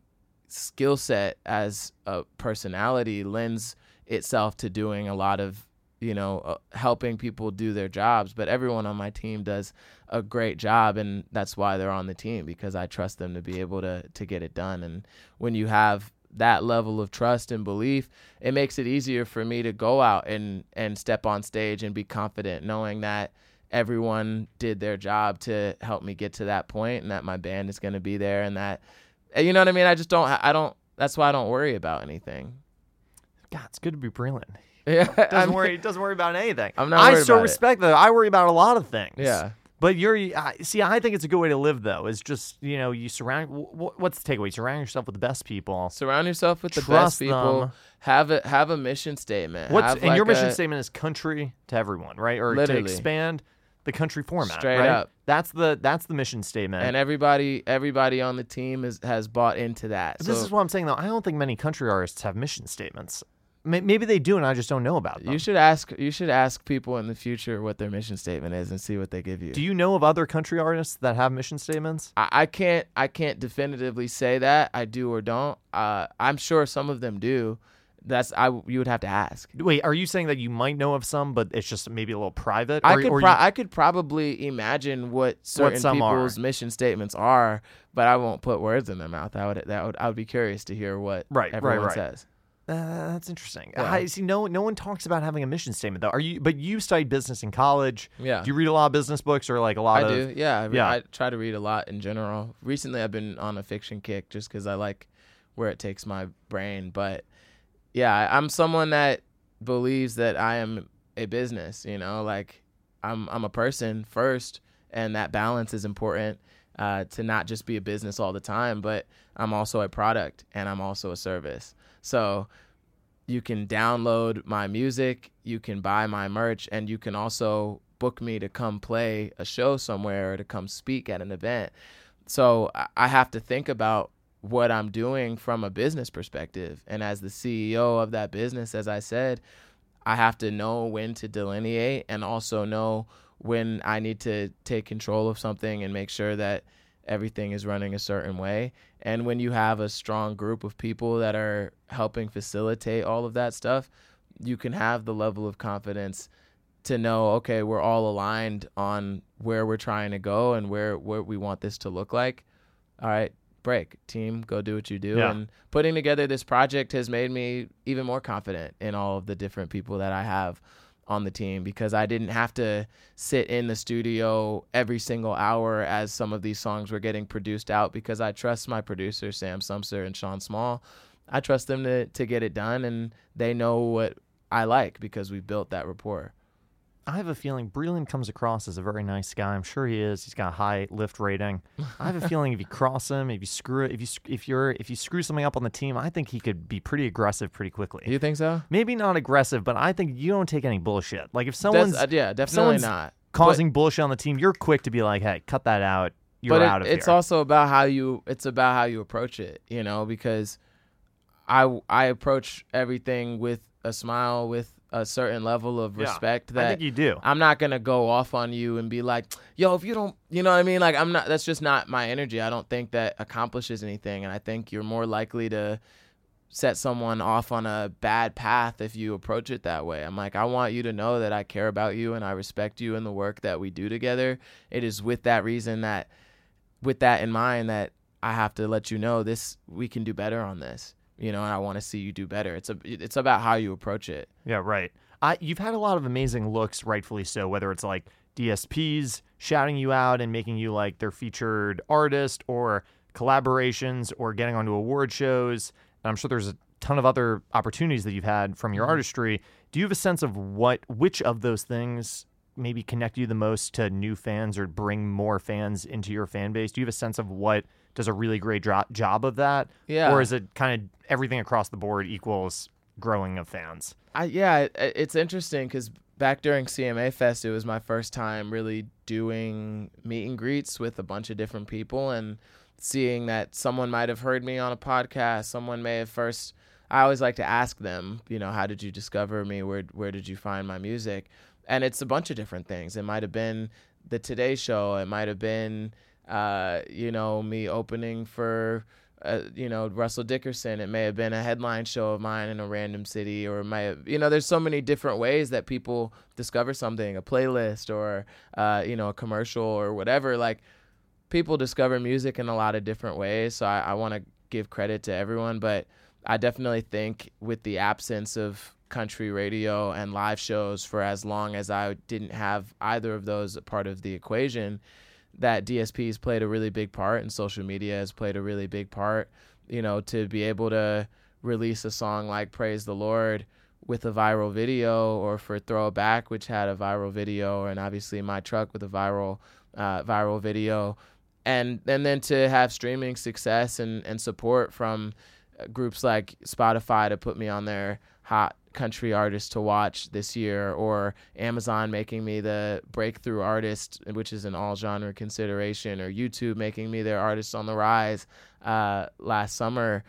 skill set as a personality lends itself to doing a lot of, you know, uh, helping people do their jobs. But everyone on my team does a great job. And that's why they're on the team because I trust them to be able to, to get it done. And when you have that level of trust and belief, it makes it easier for me to go out and and step on stage and be confident, knowing that everyone did their job to help me get to that point, and that my band is going to be there, and that eh, you know what I mean. I just don't. I don't. That's why I don't worry about anything. God, it's good to be brilliant. Yeah, Doesn't I'm- worry. Doesn't worry about anything. I'm not I so about it. respect that. I worry about a lot of things. Yeah. But you're see. I think it's a good way to live, though. Is just you know you surround. wh- What's the takeaway? Surround yourself with the best people. Surround yourself with the Trust best people. them. Have a have a mission statement. What's have and your mission a- statement is country to everyone, right? Or to expand the country format. Straight right? up. That's the that's the mission statement. and everybody everybody on the team is has bought into that. this is what I'm saying, though. I don't think many country artists have mission statements. May- Maybe they do, and I just don't know about them. You should ask. You should ask people in the future what their mission statement is and see what they give you. do you know of other country artists that have mission statements? I, I can't. I can't definitively say that I do or don't. Uh, I'm sure some of them do. That's I. You would have to ask. Wait, are you saying that you might know of some, but it's just maybe a little private? I Or- could. or Pro- you- I could probably imagine what certain are. people's mission statements are, but I won't put words in their mouth. I would. That would. I would be curious to hear what Right, right, everyone right. says. Uh, that's interesting. Yeah. I see. No, no one talks about having a mission statement though. Are you? But you studied business in college. Yeah. Do you read a lot of business books or like a lot I of? do. Yeah, I, re- yeah. I try to read a lot in general. Recently, I've been on a fiction kick just because I like where it takes my brain. But yeah, I'm someone that believes that I am a business. You know, like I'm I'm a person first, and that balance is important. Uh, to not just be a business all the time, but I'm also a product and I'm also a service. So you can download my music, you can buy my merch, and you can also book me to come play a show somewhere or to come speak at an event. So I- have to think about what I'm doing from a business perspective. And as the CEO of that business, as I said, I have to know when to delineate and also know when I need to take control of something and make sure that everything is running a certain way. And when you have a strong group of people that are helping facilitate all of that stuff, you can have the level of confidence to know okay we're all aligned on where we're trying to go and where where we want this to look like all right break team go do what you do Yeah. and putting together this project has made me even more confident in all of the different people that i have on the team because i didn't have to sit in the studio every single hour as some of these songs were getting produced out because i trust my producers sam sumser and sean small. I trust them to, to get it done and they know what i like because we built that rapport I have a feeling Breland comes across as a very nice guy. I'm sure he is. He's got a high Lyft rating. I have a feeling if you cross him, if you screw it, if you if you're if you screw something up on the team, I think he could be pretty aggressive pretty quickly. you think so Maybe not aggressive, but I think you don't take any bullshit. Like if That's- someone's uh, yeah definitely someone's not causing bullshit on the team, you're quick to be like, "Hey, cut that out. You're but it- out of here. it's here." also about how you it's about how you approach it you know because i i approach everything with a smile with a certain level of Yeah, respect I that think you do. I'm not gonna go off on you and be like, yo, if you don't, you know what I mean? Like, I'm not. That's just not my energy. I don't think that accomplishes anything, and I think you're more likely to set someone off on a bad path if you approach it that way. I'm like, I want you to know that I care about you and I respect you and the work that we do together. It is with that reason that, with that in mind, that I have to let you know this. We can do better on this. You know, and I want to see you do better. It's a. It's about how you approach it. Yeah, right. I, you've had a lot of amazing looks, rightfully so, whether it's like DSPs shouting you out and making you like their featured artist or collaborations or getting onto award shows. And I'm sure there's a ton of other opportunities that you've had from your Mhm. artistry. Do you have a sense of what which of those things maybe connect you the most to new fans or bring more fans into your fan base? Do you have a sense of what does a really great dro- job of that? Yeah. Or is it kind of everything across the board equals growing of fans? I yeah, it, it's interesting because back during CMA Fest, it was my first time really doing meet and greets with a bunch of different people and seeing that someone might have heard me on a podcast, someone may have first. I always like to ask them, you know, how did you discover me? Where where did you find my music? And it's a bunch of different things. It might have been the Today Show. It might have been, uh, you know, me opening for uh, you know Russell Dickerson. It may have been a headline show of mine in a random city, or it might have, you know, there's so many different ways that people discover something, a playlist or uh, you know a commercial or whatever. Like people discover music in a lot of different ways. So I, I want to give credit to everyone, but I definitely think with the absence of country radio and live shows for as long as I didn't have either of those part of the equation that DSPs played a really big part and social media has played a really big part, you know, to be able to release a song like Praise the Lord with a viral video or for Throwback which had a viral video and obviously My Truck with a viral uh, viral video. And and then to have streaming success and, and support from uh, groups like Spotify to put me on their hot country artist to watch this year or Amazon making me the breakthrough artist which is an all genre consideration or YouTube making me their artist on the rise uh, last summer.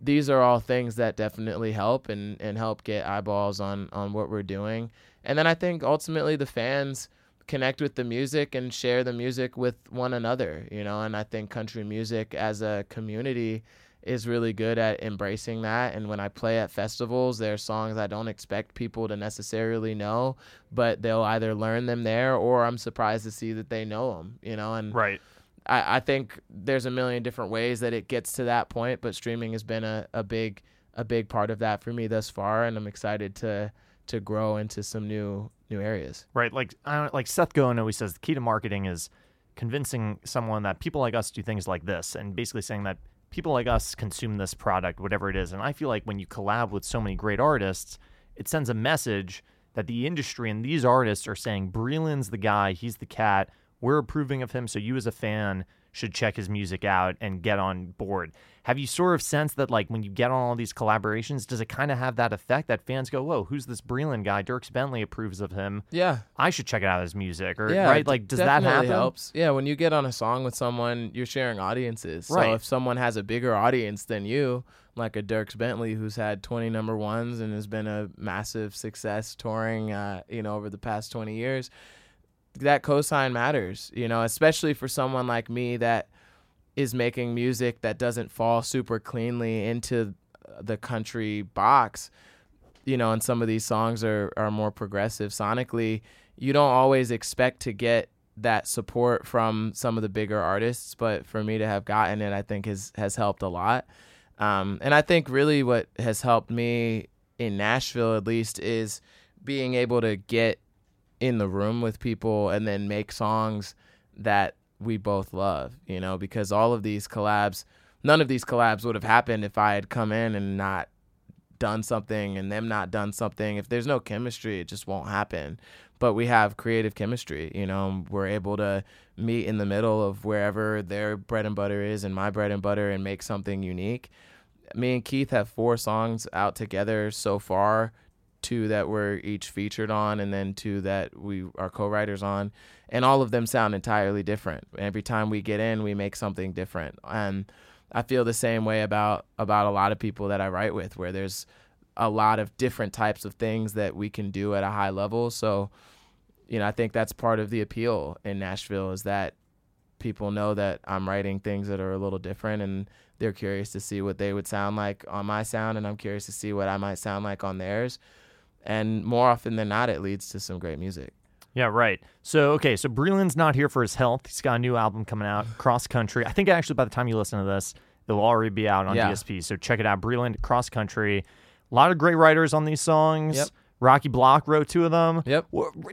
These are all things that definitely help and, and help get eyeballs on on what we're doing. And then I think ultimately the fans connect with the music and share the music with one another you know and I think country music as a community is really good at embracing that. And when I play at festivals, there are songs I don't expect people to necessarily know, but they'll either learn them there or I'm surprised to see that they know them, you know? And Right. I, I think there's a million different ways that it gets to that point, but streaming has been a, a big a big part of that for me thus far, and I'm excited to to grow into some new new areas. Right. Like I don't, like Seth Godin always says, the key to marketing is convincing someone that people like us do things like this, and basically saying that people like us consume this product, whatever it is. And I feel like when you collab with so many great artists, it sends a message that the industry and these artists are saying Breland's the guy, he's the cat. We're approving of him, so you as a fan should check his music out and get on board. Have you sort of sensed that, like, when you get on all these collaborations, does it kind of have that effect that fans go, "Whoa, who's this Breland guy? Dierks Bentley approves of him. Yeah, I should check it out his music." Or yeah, right, like, does that happen? Helps. Yeah, when you get on a song with someone, you're sharing audiences. Right. So if someone has a bigger audience than you, like a Dierks Bentley who's had 20 number ones and has been a massive success touring, uh, you know, over the past 20 years, that cosign matters. You know, especially for someone like me that is making music that doesn't fall super cleanly into the country box you know, and some of these songs are are more progressive sonically. You don't always expect to get that support from some of the bigger artists, but for me to have gotten it, I think has has helped a lot. Um, and I think really what has helped me in Nashville, at least, is being able to get in the room with people and then make songs that we both love, you know, because all of these collabs, none of these collabs would have happened if I had come in and not done something and them not done something. If there's no chemistry, it just won't happen. But we have creative chemistry, you know, we're able to meet in the middle of wherever their bread and butter is and my bread and butter and make something unique. Me and Keith have four songs out together so far two that we're each featured on and then two that we are co-writers on. And all of them sound entirely different. Every time we get in we make something different. And i feel the same way about about a lot of people that i write with where there's a lot of different types of things that we can do at a high level. So you know i think that's part of the appeal in nashville is that people know that i'm writing things that are a little different and they're curious to see what they would sound like on my sound and i'm curious to see what i might sound like on theirs and more often than not, it leads to some great music. Yeah, right. So okay, so Breland's not here for his health. He's got a new album coming out, Cross Country. I think actually by the time you listen to this, it'll already be out on yeah. DSP. So check it out, Breland Cross Country. A lot of great writers on these songs. Yep. Rocky Block wrote two of them. Yep.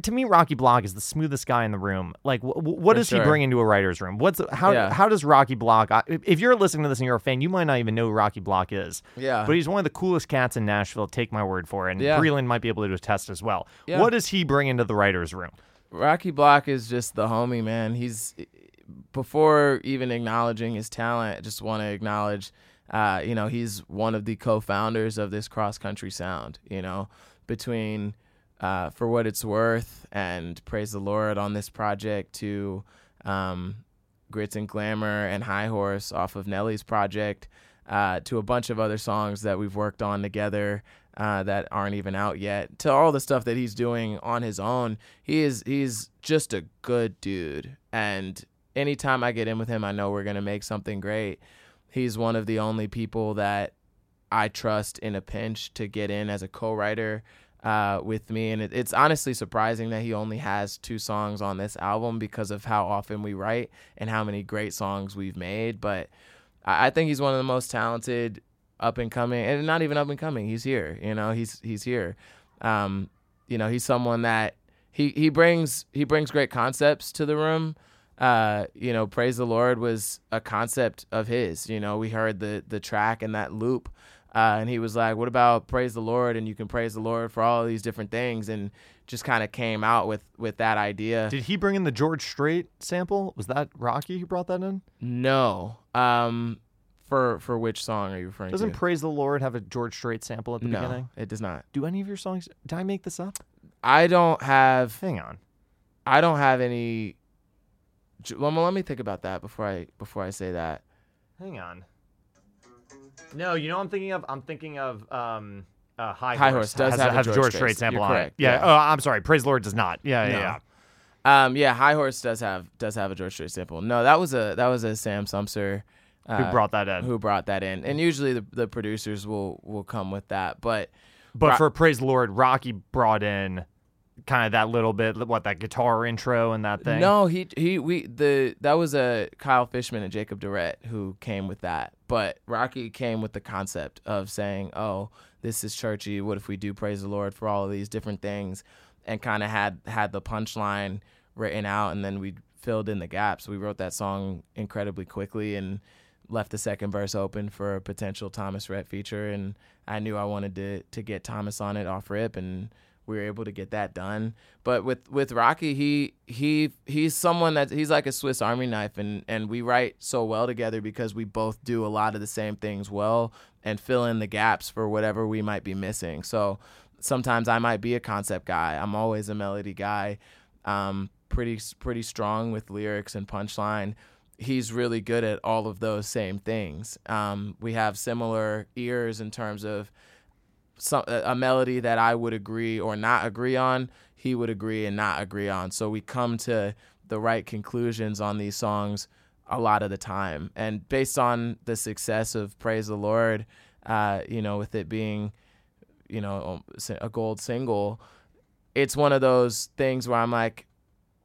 To me, Rocky Block is the smoothest guy in the room. Like, wh- what does sure. he bring into a writer's room? What's how yeah. how does Rocky Block? If you're listening to this and you're a fan, you might not even know who Rocky Block is. Yeah. But he's one of the coolest cats in Nashville. Take my word for it. And yeah. Breland might be able to attest as well. Yeah. What does he bring into the writers' room? Rocky Block is just the homie, man. He's before even acknowledging his talent. I just want to acknowledge. Uh, you know, he's one of the co-founders of this cross country sound. You know, between uh, for what it's worth and praise the Lord on this project to um, Grits and Glamour and High Horse off of Nelly's project uh, to a bunch of other songs that we've worked on together uh, that aren't even out yet to all the stuff that he's doing on his own. He is he's just a good dude, and anytime I get in with him, I know we're gonna make something great. He's one of the only people that I trust in a pinch to get in as a co-writer uh, with me, and it, it's honestly surprising that he only has two songs on this album because of how often we write and how many great songs we've made. But I, I think he's one of the most talented up and coming, and not even up and coming. He's here, you know. He's he's here. Um, you know, he's someone that he he brings he brings great concepts to the room. Uh, you know, praise the Lord was a concept of his. You know, we heard the the track and that loop uh, and he was like, "What about praise the Lord?" And you can praise the Lord for all these different things, and just kind of came out with with that idea. Did he bring in the George Strait sample? Was that Rocky who brought that in? No. Um, for for which song are you referring Doesn't to? Praise the Lord have a George Strait sample at the no, beginning? it does not. Do any of your songs? Did I make this up? I don't have. Hang on. I don't have any. Well, let me think about that before I before I say that. Hang on. No, you know I'm thinking of. I'm thinking of um, uh, High, High Horse does has, have, has a George, Strait sample on it. Yeah. yeah. Oh, I'm sorry. Praise Lord does not. Yeah, no. yeah, yeah. Um, yeah, High Horse does have does have a George Strait sample. No, that was a that was a Sam Sumser. Uh, who brought that in? Who brought that in? And usually the the producers will will come with that, but but Ro- for Praise Lord, Rocky brought in kind of that little bit what that guitar intro and that thing? No he he we the that was a kyle fishman and jacob durrett who came with that. But rocky came with the concept of saying oh this is churchy. What if we do praise the lord for all of these different things? And kind of had had the punchline written out and then we filled in the gaps. We wrote that song incredibly quickly and left the second verse open for a potential thomas rhett feature and i knew i wanted to to get thomas on it off rip and we were able to get that done. But with with Rocky, he he he's someone that he's like a Swiss Army knife, and and we write so well together because we both do a lot of the same things well and fill in the gaps for whatever we might be missing. So sometimes I might be a concept guy. I'm always a melody guy. Um, pretty pretty strong with lyrics and punchline. He's really good at all of those same things. Um, we have similar ears in terms of some a melody that I would agree or not agree on, he would agree and not agree on. So we come to the right conclusions on these songs a lot of the time. And based on the success of Praise the Lord, uh, you know, with it being, you know um, a gold single. It's one of those things where I'm like,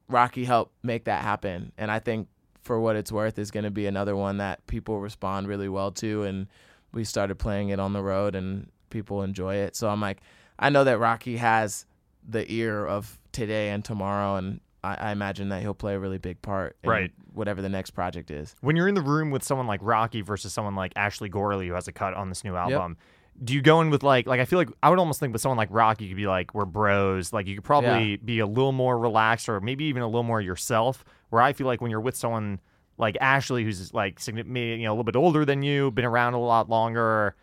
Rocky helped make that happen, and I think for what it's worth is going to be another one that people respond really well to, and we started playing it on the road and people enjoy it. So I'm like, I know that Rocky has the ear of today and tomorrow, and I, I imagine that he'll play a really big part in Right. whatever the next project is. When you're in the room with someone like Rocky versus someone like Ashley Gorley who has a cut on this new album, do you go in with like like I feel like I would almost think with someone like Rocky you could be like we're bros, like you could probably be a little more relaxed or maybe even a little more yourself. Where I feel like when you're with someone like Ashley who's like you know a little bit older than you, been around a lot longer,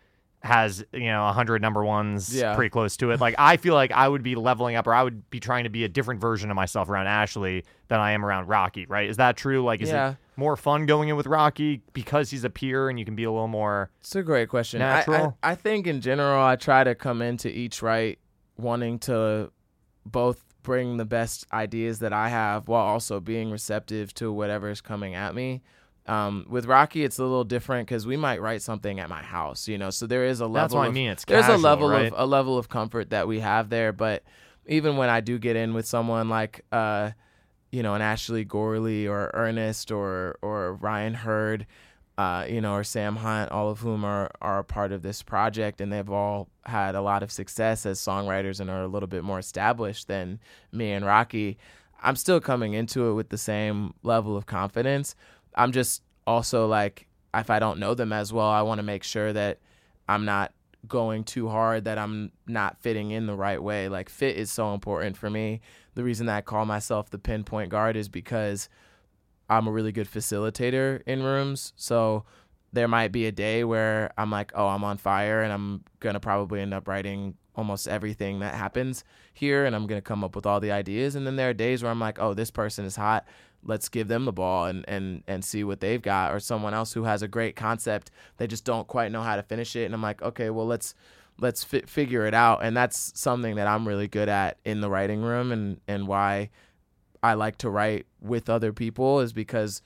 has you know a hundred number ones Yeah. pretty close to it. Like I feel like I would be leveling up or I would be trying to be a different version of myself around Ashley than I am around Rocky. Right? Is that true? Like is Yeah. it more fun going in with Rocky because he's a peer and you can be a little more It's a great question. I- Natural? I, I, think in general, I try to come into each right wanting to both bring the best ideas that I have while also being receptive to whatever is coming at me. Um, with Rocky, it's a little different because we might write something at my house, you know. So there is a level. That's what I of- mean. It's there's a level right? of a level of comfort that we have there. But even when I do get in with someone like, uh, you know, an Ashley Gorley or Ernest or or Ryan Hurd, uh, you know, or Sam Hunt, all of whom are are a part of this project, and they've all had a lot of success as songwriters and are a little bit more established than me and Rocky. I'm still coming into it with the same level of confidence. I'm just also like, if I don't know them as well, I want to make sure that I'm not going too hard, that I'm not fitting in the right way. Like, fit is so important for me. The reason that I call myself the pinpoint guard is because I'm a really good facilitator in rooms. So there might be a day where I'm like, oh, I'm on fire and I'm going to probably end up writing almost everything that happens here and I'm going to come up with all the ideas. And then there are days where I'm like, oh, this person is hot. Let's give them the ball and, and, and see what they've got. Or someone else who has a great concept. They just don't quite know how to finish it. And I'm like, okay, well, let's let's fi- figure it out. And that's something that I'm really good at in the writing room and, and why I like to write with other people is because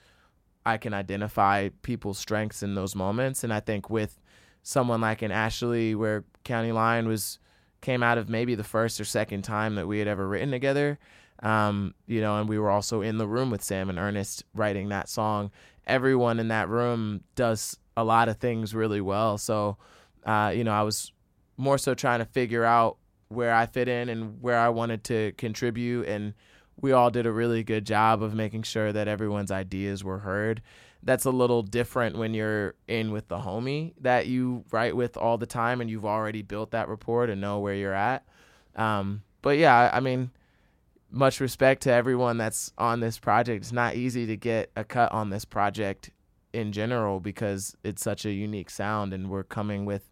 I can identify people's strengths in those moments. And I think with someone like an Ashley, where County Line was came out of maybe the first or second time that we had ever written together, um, you know, and we were also in the room with Sam and Ernest writing that song. Everyone in that room does a lot of things really well. So, uh, you know, I was more so trying to figure out where I fit in and where I wanted to contribute and we all did a really good job of making sure that everyone's ideas were heard. That's a little different when you're in with the homie that you write with all the time and you've already built that rapport and know where you're at. Um, but yeah, I- I mean, much respect to everyone that's on this project. It's not easy to get a cut on this project in general because it's such a unique sound and we're coming with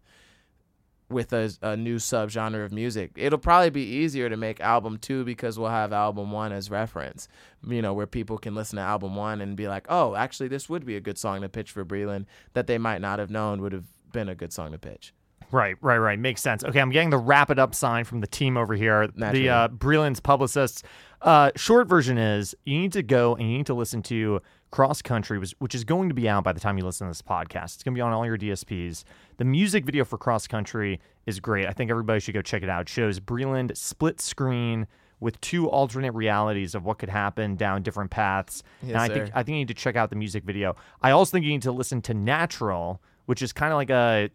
with a, a new subgenre of music. It'll probably be easier to make album two because we'll have album one as reference, you know, where people can listen to album one and be like, oh, actually, this would be a good song to pitch for Breland that they might not have known would have been a good song to pitch. Right, right, right. Makes sense. Okay, I'm getting the wrap it up sign from the team over here. Naturally. The uh, Breland's publicists. Uh, short version is you need to go and you need to listen to Cross Country, which, is going to be out by the time you listen to this podcast. It's going to be on all your DSPs. The music video for Cross Country is great. I think everybody should go check it out. It shows Breland split screen with two alternate realities of what could happen down different paths. and Yes, I think sir. I think you need to check out the music video. I also think you need to listen to Natural, which is kind of like a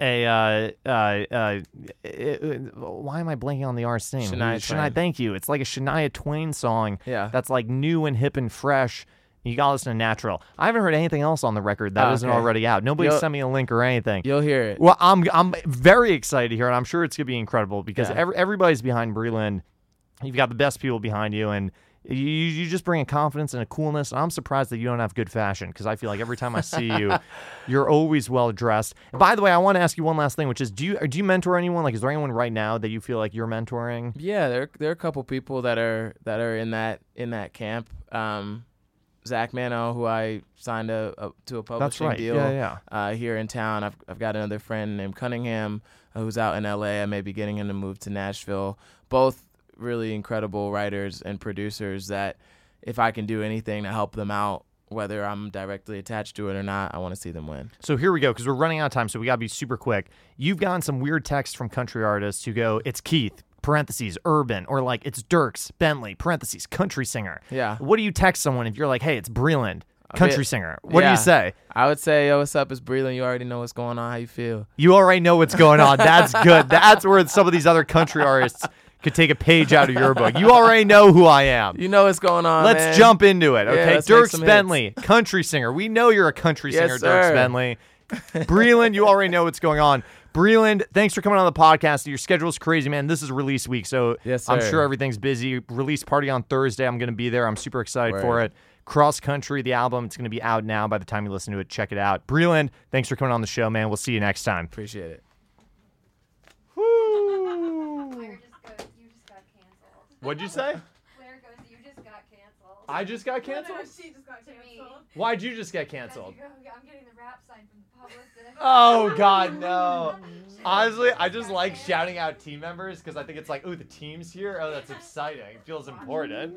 a uh, uh, uh, uh, why am I blanking on the artist's name? Shania Twain. Thank you. It's like a Shania Twain song. Yeah. That's like new and hip and fresh. You gotta listen to Natural. I haven't heard anything else on the record that Oh, not okay. already out. Nobody You'll- sent me a link or anything. You'll hear it. Well, I'm I'm very excited to hear it. I'm sure it's gonna be incredible because Yeah. every, everybody's behind Breland. You've got the best people behind you, and you you just bring a confidence and a coolness. I'm surprised that you don't have good fashion because I feel like every time I see you, you're always well dressed. By the way, I want to ask you one last thing, which is, do you do you mentor anyone? Like, is there anyone right now that you feel like you're mentoring? Yeah, there there are a couple people that are that are in that in that camp. Um, Zach Mano, who I signed a, a to a That's publishing right. deal Yeah, yeah. uh, here in town. I've I've got another friend named Cunningham uh, who's out in L.A. I may be getting him to move to Nashville. Both really incredible writers and producers that if I can do anything to help them out whether I'm directly attached to it or not, I want to see them win. So here we go, because we're running out of time, so we gotta be super quick. You've gotten some weird texts from country artists who go, "It's Keith." Parentheses urban or like it's Dierks Bentley parentheses country singer. Yeah. What do you text someone if you're like, hey, it's Breland country singer? What do you say? I would say, yo, what's up? It's Breland. You already know what's going on. How you feel? You already know what's going on. That's good. That's where some of these other country artists could take a page out of your book. You already know who I am. You know what's going on. Let's man. jump into it. Okay, make Dierks some hits. Bentley, country singer. We know you're a country singer, Dierks sir. Bentley. Breland, you already know what's going on. Breland, thanks for coming on the podcast. Your schedule's crazy, man. This is release week, so Yes, I'm sure everything's busy. Release party on Thursday. I'm going to be there. I'm super excited for it. Cross Country, the album, it's going to be out now by the time you listen to it. Check it out. Breland, thanks for coming on the show, man. We'll see you next time. Appreciate it. Claire just goes, you just got canceled. What'd you say? Claire goes, you just got canceled. I just got canceled? she just got canceled. Why'd you just get canceled? you go, I'm getting the wrap sign from the publicist. Oh God, no! Honestly, I just like shouting out team members because I think it's like, ooh, the team's here. Oh, that's exciting. It feels important.